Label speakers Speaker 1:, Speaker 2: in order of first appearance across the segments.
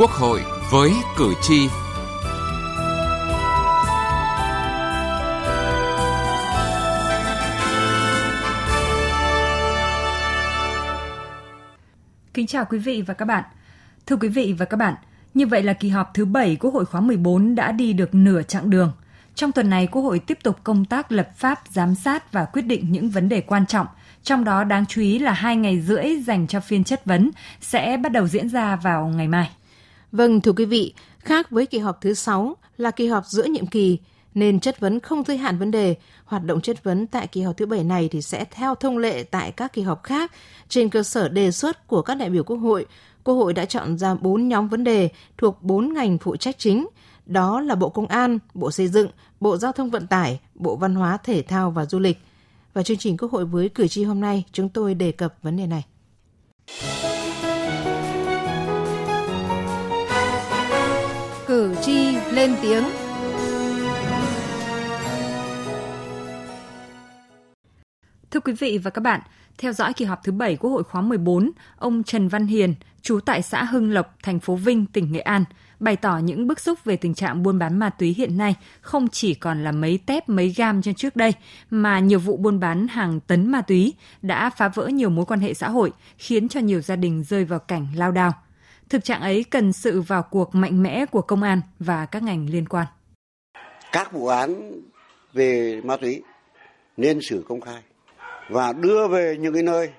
Speaker 1: Quốc hội với cử tri. Kính chào quý vị và các bạn. Thưa quý vị và các bạn, như vậy là kỳ họp thứ 7 Quốc hội khóa 14 đã đi được nửa chặng đường. Trong tuần này, Quốc hội tiếp tục công tác lập pháp, giám sát và quyết định những vấn đề quan trọng, trong đó đáng chú ý là hai ngày rưỡi dành cho phiên chất vấn sẽ bắt đầu diễn ra vào ngày mai.
Speaker 2: Vâng, thưa quý vị, khác với kỳ họp thứ 6 là kỳ họp giữa nhiệm kỳ, nên chất vấn không giới hạn vấn đề. Hoạt động chất vấn tại kỳ họp thứ 7 này thì sẽ theo thông lệ tại các kỳ họp khác trên cơ sở đề xuất của các đại biểu Quốc hội. Quốc hội đã chọn ra 4 nhóm vấn đề thuộc 4 ngành phụ trách chính, đó là Bộ Công an, Bộ Xây dựng, Bộ Giao thông Vận tải, Bộ Văn hóa, Thể thao và Du lịch. Và chương trình Quốc hội với cử tri hôm nay, chúng tôi đề cập vấn đề này.
Speaker 3: Lên tiếng.
Speaker 1: Thưa quý vị và các bạn, theo dõi kỳ họp thứ 7 Quốc hội khóa 14, ông Trần Văn Hiền, trú tại xã Hưng Lộc, thành phố Vinh, tỉnh Nghệ An, bày tỏ những bức xúc về tình trạng buôn bán ma túy hiện nay không chỉ còn là mấy tép mấy gam như trước đây, mà nhiều vụ buôn bán hàng tấn ma túy đã phá vỡ nhiều mối quan hệ xã hội, khiến cho nhiều gia đình rơi vào cảnh lao đao. Thực trạng ấy cần sự vào cuộc mạnh mẽ của công an và các ngành liên quan.
Speaker 4: Các vụ án về ma túy nên xử công khai và đưa về những cái nơi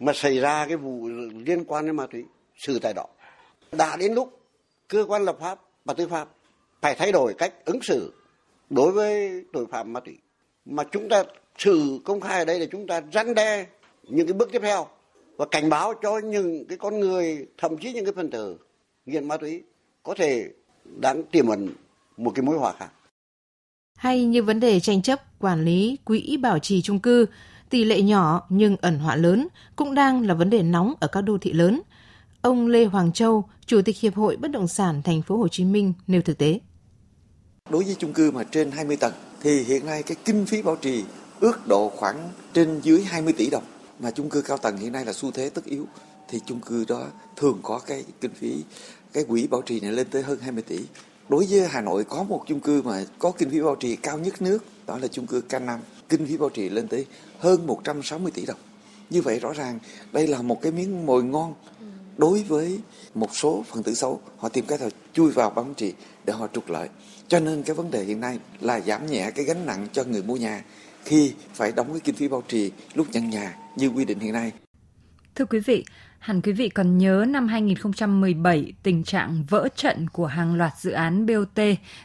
Speaker 4: mà xảy ra cái vụ liên quan đến ma túy xử tại đó. Đã đến lúc cơ quan lập pháp và tư pháp phải thay đổi cách ứng xử đối với tội phạm ma túy mà chúng ta xử công khai ở đây là chúng ta răn đe những cái bước tiếp theo và cảnh báo cho những cái con người thậm chí những cái phần tử nghiện ma túy có thể đang tiềm ẩn một cái mối họa khác.
Speaker 2: Hay như vấn đề tranh chấp quản lý quỹ bảo trì chung cư, tỷ lệ nhỏ nhưng ẩn họa lớn cũng đang là vấn đề nóng ở các đô thị lớn. Ông Lê Hoàng Châu, Chủ tịch Hiệp hội Bất động sản Thành phố Hồ Chí Minh nêu thực tế.
Speaker 5: Đối với chung cư mà trên 20 tầng thì hiện nay cái kinh phí bảo trì ước độ khoảng trên dưới 20 tỷ đồng mà chung cư cao tầng hiện nay là xu thế tất yếu thì chung cư đó thường có cái kinh phí cái quỹ bảo trì này lên tới hơn 20 tỷ. Đối với Hà Nội có một chung cư mà có kinh phí bảo trì cao nhất nước, đó là chung cư K5, kinh phí bảo trì lên tới hơn 160 tỷ đồng. Như vậy rõ ràng đây là một cái miếng mồi ngon đối với một số phần tử xấu, họ tìm cách họ chui vào bảo trì để họ trục lợi. Cho nên cái vấn đề hiện nay là giảm nhẹ cái gánh nặng cho người mua nhà khi phải đóng cái kinh phí bảo trì lúc nhận nhà như quy định hiện nay.
Speaker 1: Thưa quý vị, hẳn quý vị còn nhớ năm 2017 tình trạng vỡ trận của hàng loạt dự án BOT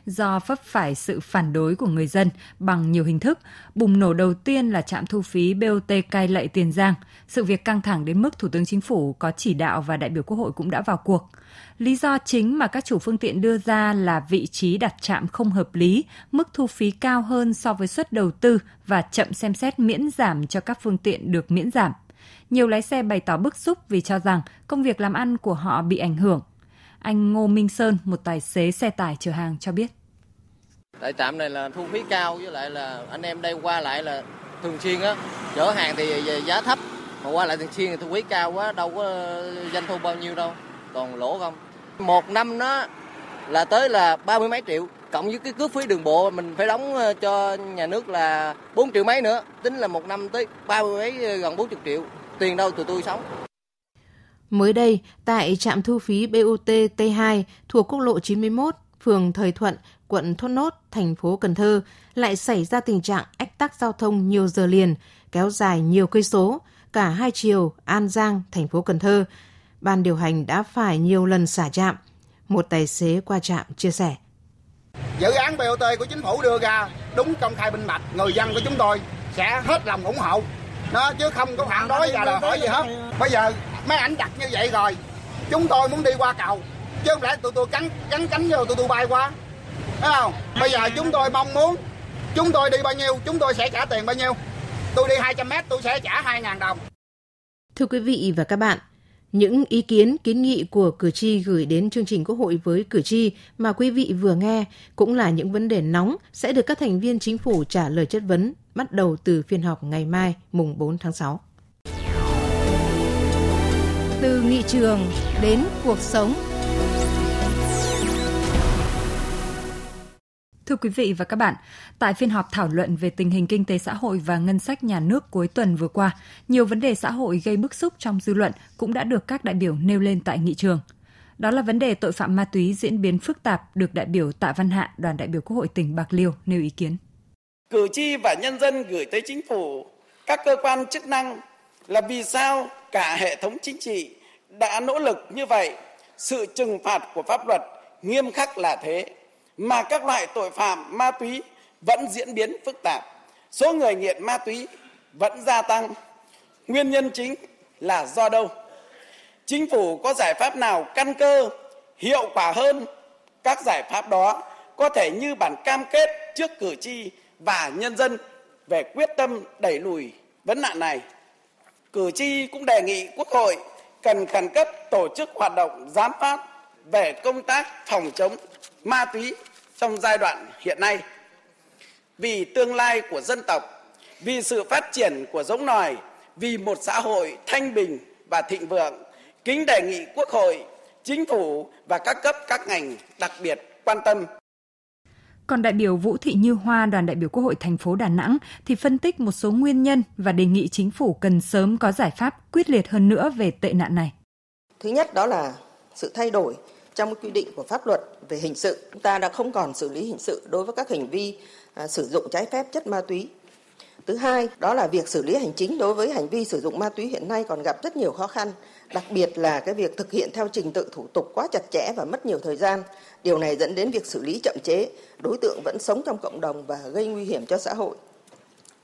Speaker 1: do vấp phải sự phản đối của người dân bằng nhiều hình thức. Bùng nổ đầu tiên là trạm thu phí BOT Cai Lậy Tiền Giang. Sự việc căng thẳng đến mức Thủ tướng Chính phủ có chỉ đạo và đại biểu Quốc hội cũng đã vào cuộc. Lý do chính mà các chủ phương tiện đưa ra là vị trí đặt trạm không hợp lý, mức thu phí cao hơn so với suất đầu tư và chậm xem xét miễn giảm cho các phương tiện được miễn giảm. Nhiều lái xe bày tỏ bức xúc vì cho rằng công việc làm ăn của họ bị ảnh hưởng. Anh Ngô Minh Sơn, một tài xế xe tải chở hàng cho biết.
Speaker 6: Tại trạm này là thu phí cao với lại là anh em đây qua lại là thường xuyên á, chở hàng thì giá thấp mà qua lại thường xuyên thì thu phí cao quá, đâu có ờ, doanh thu bao nhiêu đâu, còn lỗ không. Một năm nó là tới là ba mươi mấy triệu, cộng với cái cước phí đường bộ mình phải đóng ờ, cho nhà nước là 4 triệu mấy nữa, tính là một năm tới ba mươi mấy ờ, gần 40 triệu, tiền đâu tụi tôi sống.
Speaker 2: Mới đây, tại trạm thu phí BOT T2 thuộc quốc lộ 91, phường Thời Thuận, quận Thốt Nốt, thành phố Cần Thơ lại xảy ra tình trạng ách tắc giao thông nhiều giờ liền, kéo dài nhiều cây số, cả hai chiều An Giang, thành phố Cần Thơ. Ban điều hành đã phải nhiều lần xả trạm. Một tài xế qua trạm chia sẻ.
Speaker 7: Dự án BOT của chính phủ đưa ra đúng công khai minh bạch, người dân của chúng tôi sẽ hết lòng ủng hộ nó chứ không có phản đối và đòi hỏi gì hết. bây giờ mấy ảnh đặt như vậy rồi chúng tôi muốn đi qua cầu chứ không lẽ tụi tôi cắn cắn cánh vô tụi tôi bay qua. Thấy không? Bây giờ chúng tôi mong muốn chúng tôi đi bao nhiêu chúng tôi sẽ trả tiền bao nhiêu. Tôi đi 200 mét tôi sẽ trả 2.000 đồng.
Speaker 2: Thưa quý vị và các bạn, những ý kiến, kiến nghị của cử tri gửi đến chương trình Quốc hội với cử tri mà quý vị vừa nghe cũng là những vấn đề nóng sẽ được các thành viên chính phủ trả lời chất vấn bắt đầu từ phiên họp ngày mai, mùng 4 tháng 6.
Speaker 3: Từ nghị trường đến cuộc sống
Speaker 1: Thưa quý vị và các bạn, tại phiên họp thảo luận về tình hình kinh tế xã hội và ngân sách nhà nước cuối tuần vừa qua, nhiều vấn đề xã hội gây bức xúc trong dư luận cũng đã được các đại biểu nêu lên tại nghị trường. Đó là vấn đề tội phạm ma túy diễn biến phức tạp được đại biểu Tạ Văn Hạ, đoàn đại biểu Quốc hội tỉnh Bạc Liêu nêu ý kiến.
Speaker 8: Cử tri và nhân dân gửi tới chính phủ, các cơ quan chức năng là vì sao cả hệ thống chính trị đã nỗ lực như vậy, sự trừng phạt của pháp luật nghiêm khắc là thế mà các loại tội phạm ma túy vẫn diễn biến phức tạp, số người nghiện ma túy vẫn gia tăng. Nguyên nhân chính là do đâu? Chính phủ có giải pháp nào căn cơ, hiệu quả hơn các giải pháp đó có thể như bản cam kết trước cử tri và nhân dân về quyết tâm đẩy lùi vấn nạn này. Cử tri cũng đề nghị Quốc hội cần khẩn cấp tổ chức hoạt động giám sát về công tác phòng chống ma túy trong giai đoạn hiện nay. Vì tương lai của dân tộc, vì sự phát triển của giống nòi, vì một xã hội thanh bình và thịnh vượng, kính đề nghị Quốc hội, Chính phủ và các cấp các ngành đặc biệt quan tâm
Speaker 1: còn đại biểu Vũ Thị Như Hoa, đoàn đại biểu Quốc hội thành phố Đà Nẵng thì phân tích một số nguyên nhân và đề nghị chính phủ cần sớm có giải pháp quyết liệt hơn nữa về tệ nạn này.
Speaker 9: Thứ nhất đó là sự thay đổi trong quy định của pháp luật về hình sự. Chúng ta đã không còn xử lý hình sự đối với các hành vi à, sử dụng trái phép chất ma túy. Thứ hai, đó là việc xử lý hành chính đối với hành vi sử dụng ma túy hiện nay còn gặp rất nhiều khó khăn, đặc biệt là cái việc thực hiện theo trình tự thủ tục quá chặt chẽ và mất nhiều thời gian. Điều này dẫn đến việc xử lý chậm chế, đối tượng vẫn sống trong cộng đồng và gây nguy hiểm cho xã hội.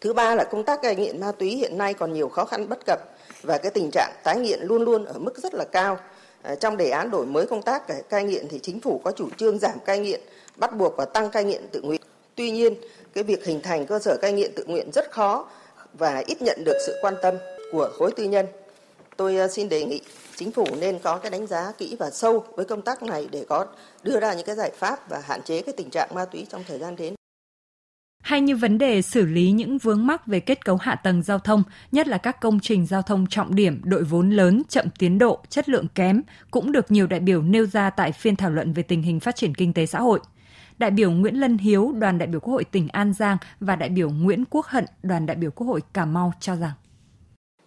Speaker 9: Thứ ba là công tác cai nghiện ma túy hiện nay còn nhiều khó khăn bất cập và cái tình trạng tái nghiện luôn luôn ở mức rất là cao. Ờ, trong đề án đổi mới công tác cai nghiện thì chính phủ có chủ trương giảm cai nghiện, bắt buộc và tăng cai nghiện tự nguyện. Tuy nhiên, cái việc hình thành cơ sở cai nghiện tự nguyện rất khó và ít nhận được sự quan tâm của khối tư nhân. Tôi ờ, xin đề nghị chính phủ nên có cái đánh giá kỹ và sâu với công tác này để có đưa ra những cái giải pháp và hạn chế cái tình trạng ma túy trong thời gian đến
Speaker 1: hay như vấn đề xử lý những vướng mắc về kết cấu hạ tầng giao thông, nhất là các công trình giao thông trọng điểm, đội vốn lớn, chậm tiến độ, chất lượng kém, cũng được nhiều đại biểu nêu ra tại phiên thảo luận về tình hình phát triển kinh tế xã hội. Đại biểu Nguyễn Lân Hiếu, đoàn đại biểu Quốc hội tỉnh An Giang và đại biểu Nguyễn Quốc Hận, đoàn đại biểu Quốc hội Cà Mau cho rằng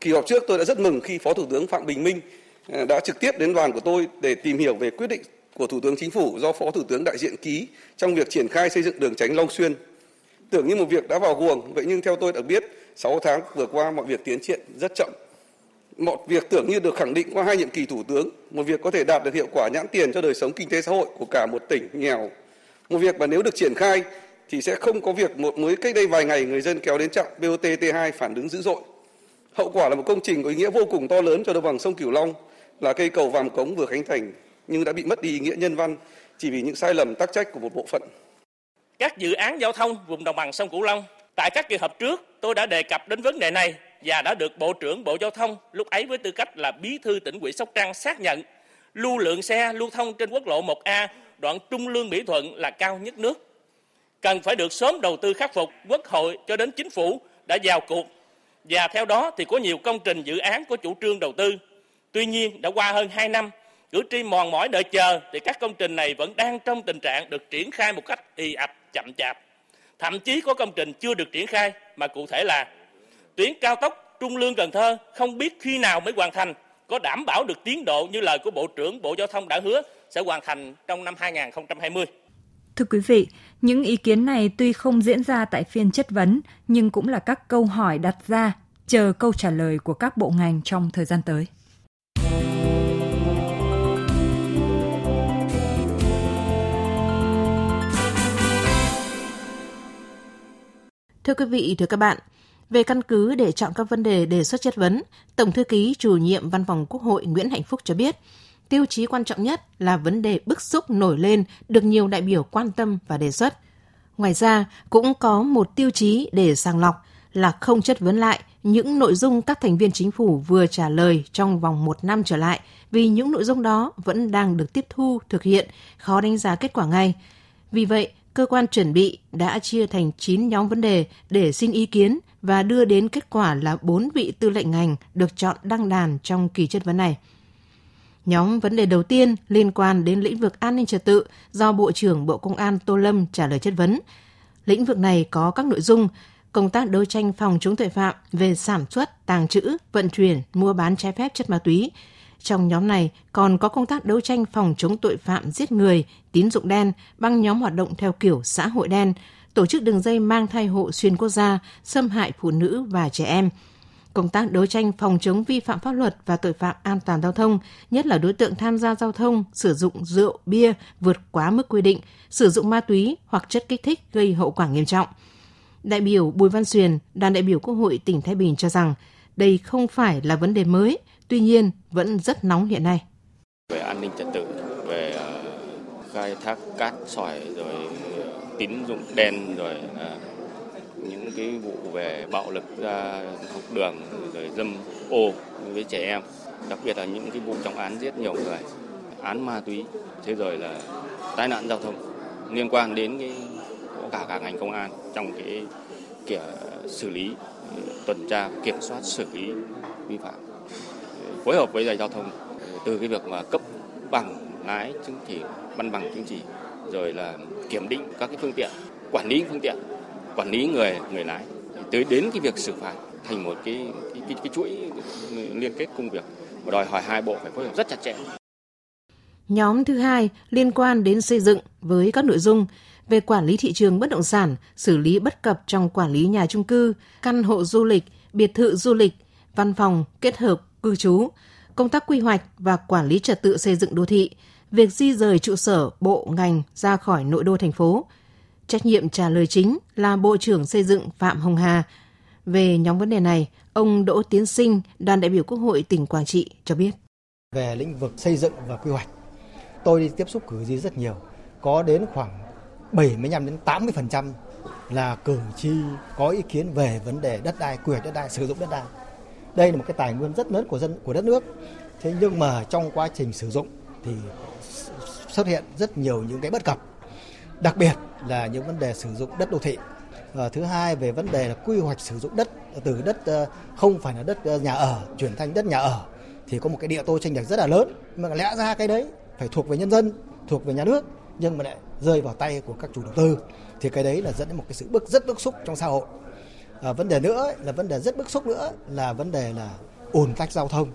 Speaker 10: Kỳ họp trước tôi đã rất mừng khi Phó Thủ tướng Phạm Bình Minh à, đã trực tiếp đến đoàn của tôi để tìm hiểu về quyết định của Thủ tướng Chính phủ do Phó Thủ tướng đại diện ký trong việc triển khai xây dựng đường tránh Long Xuyên Tưởng như một việc đã vào guồng, vậy nhưng theo tôi được biết, 6 tháng vừa qua mọi việc tiến triển rất chậm. Một việc tưởng như được khẳng định qua hai nhiệm kỳ thủ tướng, một việc có thể đạt được hiệu quả nhãn tiền cho đời sống kinh tế xã hội của cả một tỉnh nghèo. Một việc mà nếu được triển khai thì sẽ không có việc một mới cách đây vài ngày người dân kéo đến trạm BOT T2 phản ứng dữ dội. Hậu quả là một công trình có ý nghĩa vô cùng to lớn cho đồng bằng sông Cửu Long là cây cầu Vàm Cống vừa khánh thành nhưng đã bị mất đi ý nghĩa nhân văn chỉ vì những sai lầm tác trách của một bộ phận
Speaker 11: các dự án giao thông vùng đồng bằng sông Cửu Long. Tại các kỳ họp trước, tôi đã đề cập đến vấn đề này và đã được Bộ trưởng Bộ Giao thông lúc ấy với tư cách là Bí thư tỉnh ủy Sóc Trăng xác nhận lưu lượng xe lưu thông trên quốc lộ 1A đoạn Trung Lương Mỹ Thuận là cao nhất nước. Cần phải được sớm đầu tư khắc phục, Quốc hội cho đến chính phủ đã vào cuộc và theo đó thì có nhiều công trình dự án có chủ trương đầu tư. Tuy nhiên đã qua hơn 2 năm cử tri mòn mỏi đợi chờ thì các công trình này vẫn đang trong tình trạng được triển khai một cách ì ạch chậm chạp thậm chí có công trình chưa được triển khai mà cụ thể là tuyến cao tốc Trung Lương Cần Thơ không biết khi nào mới hoàn thành có đảm bảo được tiến độ như lời của Bộ trưởng Bộ Giao thông đã hứa sẽ hoàn thành trong năm 2020.
Speaker 1: Thưa quý vị, những ý kiến này tuy không diễn ra tại phiên chất vấn nhưng cũng là các câu hỏi đặt ra chờ câu trả lời của các bộ ngành trong thời gian tới.
Speaker 2: Thưa quý vị, thưa các bạn, về căn cứ để chọn các vấn đề đề xuất chất vấn, Tổng thư ký chủ nhiệm Văn phòng Quốc hội Nguyễn Hạnh Phúc cho biết, tiêu chí quan trọng nhất là vấn đề bức xúc nổi lên được nhiều đại biểu quan tâm và đề xuất. Ngoài ra, cũng có một tiêu chí để sàng lọc là không chất vấn lại những nội dung các thành viên chính phủ vừa trả lời trong vòng một năm trở lại, vì những nội dung đó vẫn đang được tiếp thu, thực hiện, khó đánh giá kết quả ngay. Vì vậy, cơ quan chuẩn bị đã chia thành 9 nhóm vấn đề để xin ý kiến và đưa đến kết quả là 4 vị tư lệnh ngành được chọn đăng đàn trong kỳ chất vấn này. Nhóm vấn đề đầu tiên liên quan đến lĩnh vực an ninh trật tự do Bộ trưởng Bộ Công an Tô Lâm trả lời chất vấn. Lĩnh vực này có các nội dung công tác đấu tranh phòng chống tội phạm về sản xuất, tàng trữ, vận chuyển, mua bán trái phép chất ma túy. Trong nhóm này còn có công tác đấu tranh phòng chống tội phạm giết người, tín dụng đen, băng nhóm hoạt động theo kiểu xã hội đen, tổ chức đường dây mang thai hộ xuyên quốc gia, xâm hại phụ nữ và trẻ em – công tác đấu tranh phòng chống vi phạm pháp luật và tội phạm an toàn giao thông, nhất là đối tượng tham gia giao thông sử dụng rượu, bia vượt quá mức quy định, sử dụng ma túy hoặc chất kích thích gây hậu quả nghiêm trọng. Đại biểu Bùi Văn Xuyền, đoàn đại biểu Quốc hội tỉnh Thái Bình cho rằng đây không phải là vấn đề mới, tuy nhiên vẫn rất nóng hiện nay.
Speaker 12: Về an ninh trật tự, về ờ, khai thác cát sỏi rồi ờ, tín dụng đen rồi ờ, những cái vụ về bạo lực ra học đường rồi dâm ô với trẻ em. Đặc biệt là những cái vụ trọng án giết nhiều người án ma túy. Thế rồi là tai nạn giao thông liên quan đến cái có cả cả ngành công an trong cái kiểu xử lý tuần tra kiểm soát xử lý vi phạm phối hợp với giao thông ừ, từ cái việc mà cấp bằng lái chứng chỉ văn bằng chứng chỉ rồi là kiểm định các cái phương tiện quản lý phương tiện quản lý người người lái tới đến cái việc xử phạt thành một cái cái, cái, cái chuỗi liên kết công việc và đòi hỏi hai bộ phải phối hợp rất chặt chẽ.
Speaker 2: Nhóm thứ hai liên quan đến xây dựng với các nội dung về quản lý thị trường bất động sản, xử lý bất cập trong quản lý nhà trung cư, căn hộ du lịch, biệt thự du lịch, văn phòng kết hợp cư trú, công tác quy hoạch và quản lý trật tự xây dựng đô thị, việc di rời trụ sở bộ ngành ra khỏi nội đô thành phố, Trách nhiệm trả lời chính là Bộ trưởng Xây dựng Phạm Hồng Hà. Về nhóm vấn đề này, ông Đỗ Tiến Sinh, đoàn đại biểu Quốc hội tỉnh Quảng Trị cho biết.
Speaker 13: Về lĩnh vực xây dựng và quy hoạch, tôi đi tiếp xúc cử tri rất nhiều, có đến khoảng 75 đến 80% là cử tri có ý kiến về vấn đề đất đai, quy hoạch đất đai, sử dụng đất đai. Đây là một cái tài nguyên rất lớn của dân, của đất nước. Thế nhưng mà trong quá trình sử dụng thì xuất hiện rất nhiều những cái bất cập. Đặc biệt là những vấn đề sử dụng đất đô thị. Và thứ hai về vấn đề là quy hoạch sử dụng đất, từ đất ờ, không phải là đất ờ, nhà ở, chuyển thành đất nhà ở, thì có một cái địa tô tranh lệch rất là lớn. Mà lẽ ra cái đấy phải thuộc về nhân dân, thuộc về nhà nước, nhưng mà lại rơi vào tay của các chủ đầu tư. Thì cái đấy là dẫn đến một cái sự bức, rất bức xúc trong xã hội à, vấn đề nữa là vấn đề rất bức xúc nữa là vấn đề là ùn tắc giao thông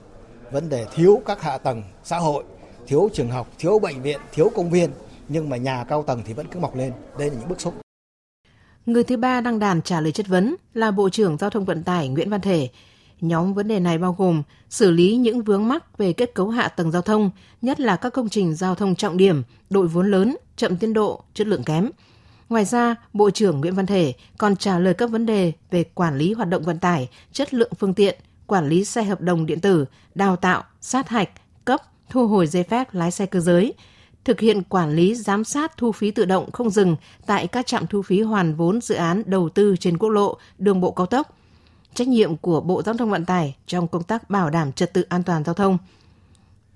Speaker 13: vấn đề thiếu các hạ tầng xã hội thiếu trường học thiếu bệnh viện thiếu công viên nhưng mà nhà cao tầng thì vẫn cứ mọc lên. Đây là những bức xúc.
Speaker 2: Người thứ ba đăng đàn trả lời chất vấn là Bộ trưởng Giao thông Vận tải Nguyễn Văn Thể. Nhóm vấn đề này bao gồm xử lý những vướng mắc về kết cấu hạ tầng giao thông, nhất là các công trình giao thông trọng điểm, đội vốn lớn, chậm tiến độ, chất lượng kém. Ngoài ra, Bộ trưởng Nguyễn Văn Thể còn trả lời các vấn đề về quản lý hoạt động vận tải, chất lượng phương tiện, quản lý xe hợp đồng điện tử, đào tạo, sát hạch, cấp, thu hồi giấy phép lái xe cơ giới, thực hiện quản lý giám sát thu phí tự động không dừng tại các trạm thu phí hoàn vốn dự án đầu tư trên quốc lộ, đường bộ cao tốc. Trách nhiệm của Bộ Giao thông Vận tải trong công tác bảo đảm trật tự an toàn giao thông.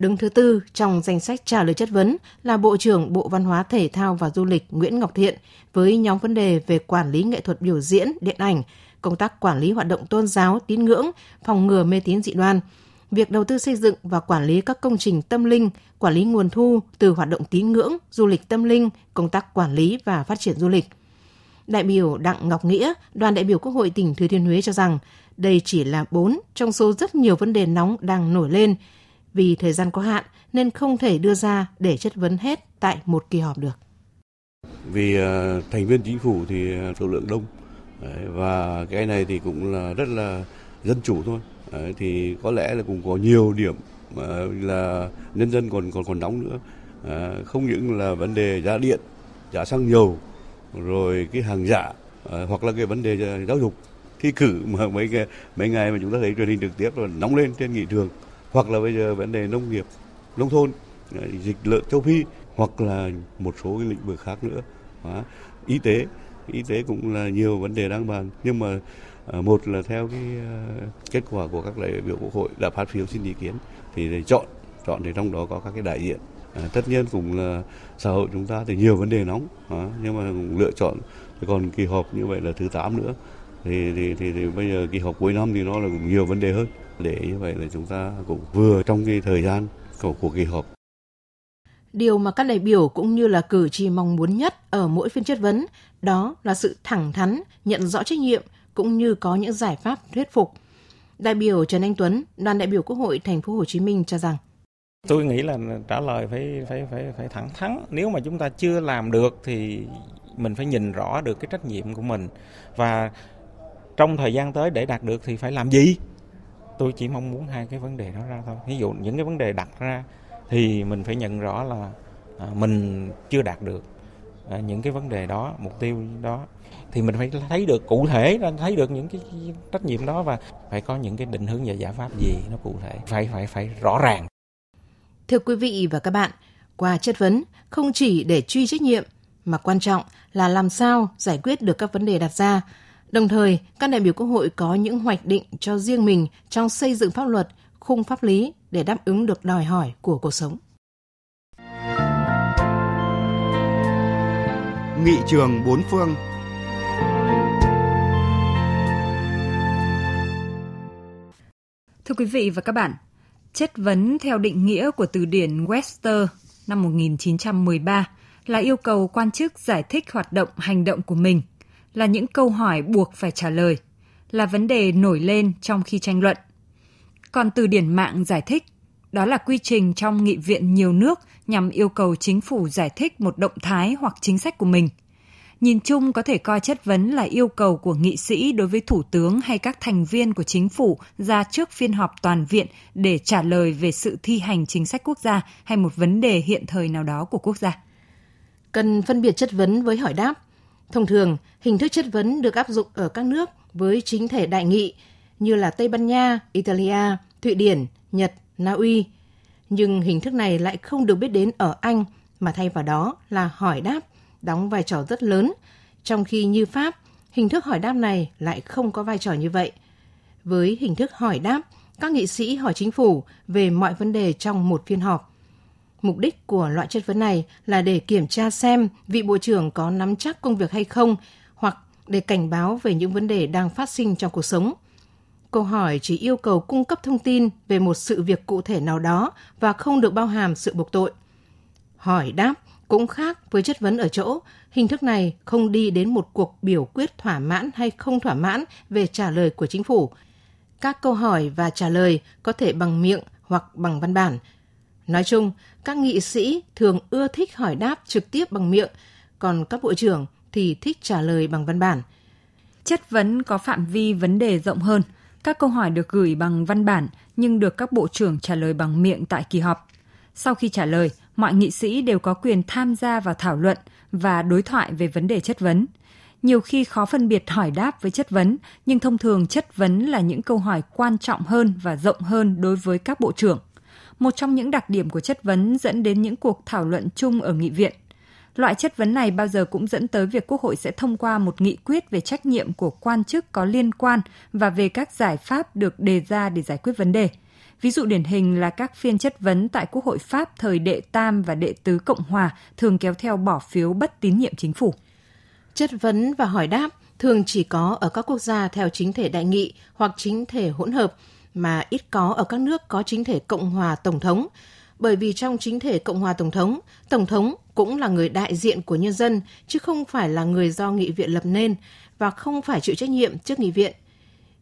Speaker 2: Đứng thứ tư trong danh sách trả lời chất vấn là Bộ trưởng Bộ Văn hóa Thể thao và Du lịch Nguyễn Ngọc Thiện với nhóm vấn đề về quản lý nghệ thuật biểu diễn, điện ảnh, công tác quản lý hoạt động tôn giáo, tín ngưỡng, phòng ngừa mê tín dị đoan – việc đầu tư xây dựng và quản lý các công trình tâm linh, quản lý nguồn thu từ hoạt động tín ngưỡng, du lịch tâm linh, công tác quản lý và phát triển du lịch. Đại biểu Đặng Ngọc Nghĩa, đoàn đại biểu Quốc hội tỉnh Thừa Thiên Huế cho rằng đây chỉ là bốn trong số rất nhiều vấn đề nóng đang nổi lên. Vì thời gian có hạn nên không thể đưa ra để chất vấn hết tại một kỳ họp được.
Speaker 14: Vì ờ, thành viên chính phủ thì ờ, số lượng đông. Đấy, và cái này thì cũng là rất là dân chủ thôi. Đấy, thì có lẽ là cũng có nhiều điểm mà là nhân dân còn còn còn nóng nữa. À, không những là vấn đề giá điện giá xăng dầu rồi cái hàng giả à, hoặc là cái vấn đề giáo dục thi cử mà mấy cái mấy ngày mà chúng ta thấy truyền hình trực tiếp là nóng lên trên nghị trường hoặc là bây giờ vấn đề nông nghiệp nông thôn à, dịch lợn châu phi hoặc là một số cái lĩnh vực khác nữa. À, y tế y tế cũng là nhiều vấn đề đang bàn. Nhưng mà à, một là theo cái à, kết quả của các đại biểu quốc hội đã phát phiếu xin ý kiến thì để chọn chọn thì trong đó có các cái đại diện. À, tất nhiên cũng là xã hội chúng ta thì nhiều vấn đề nóng à, nhưng mà cũng lựa chọn. Còn kỳ họp như vậy là thứ 8 nữa thì, thì, thì, thì bây giờ kỳ họp cuối năm thì nó là cũng nhiều vấn đề hơn để như vậy là chúng ta cũng vừa trong cái thời gian của, của kỳ họp.
Speaker 2: Điều mà các đại biểu cũng như là cử tri mong muốn nhất ở mỗi phiên chất vấn đó là sự thẳng thắn, nhận rõ trách nhiệm cũng như có những giải pháp thuyết phục. Đại biểu Trần Anh Tuấn, đoàn đại biểu Quốc hội thành phố Hồ Chí Minh cho rằng
Speaker 15: Tôi nghĩ là trả lời phải phải phải phải thẳng thắn. Nếu mà chúng ta chưa làm được thì mình phải nhìn rõ được cái trách nhiệm của mình và trong thời gian tới để đạt được thì phải làm gì? Tôi chỉ mong muốn hai cái vấn đề đó ra thôi. Ví dụ những cái vấn đề đặt ra thì mình phải nhận rõ là à, mình chưa đạt được à, những cái vấn đề đó, mục tiêu đó thì mình phải thấy được cụ thể thấy được những cái trách nhiệm đó và phải có những cái định hướng và giải pháp gì nó cụ thể phải phải phải rõ ràng
Speaker 2: Thưa quý vị và các bạn, qua chất vấn không chỉ để truy trách nhiệm mà quan trọng là làm sao giải quyết được các vấn đề đặt ra. Đồng thời, các đại biểu Quốc hội có những hoạch định cho riêng mình trong xây dựng pháp luật, khung pháp lý để đáp ứng được đòi hỏi của cuộc sống.
Speaker 16: Nghị trường bốn phương
Speaker 1: Thưa quý vị và các bạn, Chất vấn theo định nghĩa của từ điển Webster năm 1913 là yêu cầu quan chức giải thích hoạt động hành động của mình, là những câu hỏi buộc phải trả lời, là vấn đề nổi lên trong khi tranh luận. Còn từ điển mạng giải thích, đó là quy trình trong nghị viện nhiều nước nhằm yêu cầu chính phủ giải thích một động thái hoặc chính sách của mình – Nhìn chung có thể coi chất vấn là yêu cầu của nghị sĩ đối với thủ tướng hay các thành viên của chính phủ ra trước phiên họp toàn viện để trả lời về sự thi hành chính sách quốc gia hay một vấn đề hiện thời nào đó của quốc gia.
Speaker 2: Cần phân biệt chất vấn với hỏi đáp. Thông thường, hình thức chất vấn được áp dụng ở các nước với chính thể đại nghị như là Tây Ban Nha, Italia, Thụy Điển, Nhật, Na Uy. Nhưng hình thức này lại không được biết đến ở Anh mà thay vào đó là hỏi đáp đóng vai trò rất lớn, trong khi như Pháp, hình thức hỏi đáp này lại không có vai trò như vậy. Với hình thức hỏi đáp, các nghị sĩ hỏi chính phủ về mọi vấn đề trong một phiên họp. Mục đích của loại chất vấn này là để kiểm tra xem vị bộ trưởng có nắm chắc công việc hay không, hoặc để cảnh báo về những vấn đề đang phát sinh trong cuộc sống. Câu hỏi chỉ yêu cầu cung cấp thông tin về một sự việc cụ thể nào đó và không được bao hàm sự buộc tội. Hỏi đáp cũng khác với chất vấn ở chỗ, hình thức này không đi đến một cuộc biểu quyết thỏa mãn hay không thỏa mãn về trả lời của chính phủ. Các câu hỏi và trả lời có thể bằng miệng hoặc bằng văn bản. Nói chung, các nghị sĩ thường ưa thích hỏi đáp trực tiếp bằng miệng, còn các bộ trưởng thì thích trả lời bằng văn bản.
Speaker 1: Chất vấn có phạm vi vấn đề rộng hơn. Các câu hỏi được gửi bằng văn bản nhưng được các bộ trưởng trả lời bằng miệng tại kỳ họp. Sau khi trả lời, mọi nghị sĩ đều có quyền tham gia vào thảo luận và đối thoại về vấn đề chất vấn. Nhiều khi khó phân biệt hỏi đáp với chất vấn, nhưng thông thường chất vấn là những câu hỏi quan trọng hơn và rộng hơn đối với các bộ trưởng. Một trong những đặc điểm của chất vấn dẫn đến những cuộc thảo luận chung ở nghị viện. Loại chất vấn này bao giờ cũng dẫn tới việc Quốc hội sẽ thông qua một nghị quyết về trách nhiệm của quan chức có liên quan và về các giải pháp được đề ra để giải quyết vấn đề – Ví dụ điển hình là các phiên chất vấn tại Quốc hội Pháp thời đệ tam và đệ tứ Cộng Hòa thường kéo theo bỏ phiếu bất tín nhiệm chính phủ.
Speaker 2: Chất vấn và hỏi đáp thường chỉ có ở các quốc gia theo chính thể đại nghị hoặc chính thể hỗn hợp, mà ít có ở các nước có chính thể Cộng hòa Tổng thống. Bởi vì trong chính thể Cộng hòa Tổng thống, Tổng thống cũng là người đại diện của nhân dân, chứ không phải là người do nghị viện lập nên và không phải chịu trách nhiệm trước nghị viện.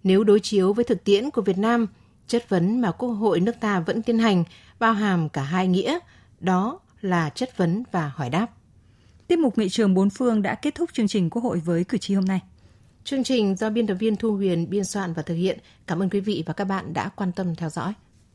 Speaker 2: Nếu đối chiếu với thực tiễn của Việt Nam Chất vấn mà Quốc hội nước ta vẫn tiến hành bao hàm cả hai nghĩa, đó là chất vấn và hỏi đáp.
Speaker 1: Tiết mục Nghị trường bốn phương đã kết thúc chương trình Quốc hội với cử tri hôm nay.
Speaker 2: Chương trình do biên tập viên Thu Huyền biên soạn và thực hiện. Cảm ơn quý vị và các bạn đã quan tâm theo dõi.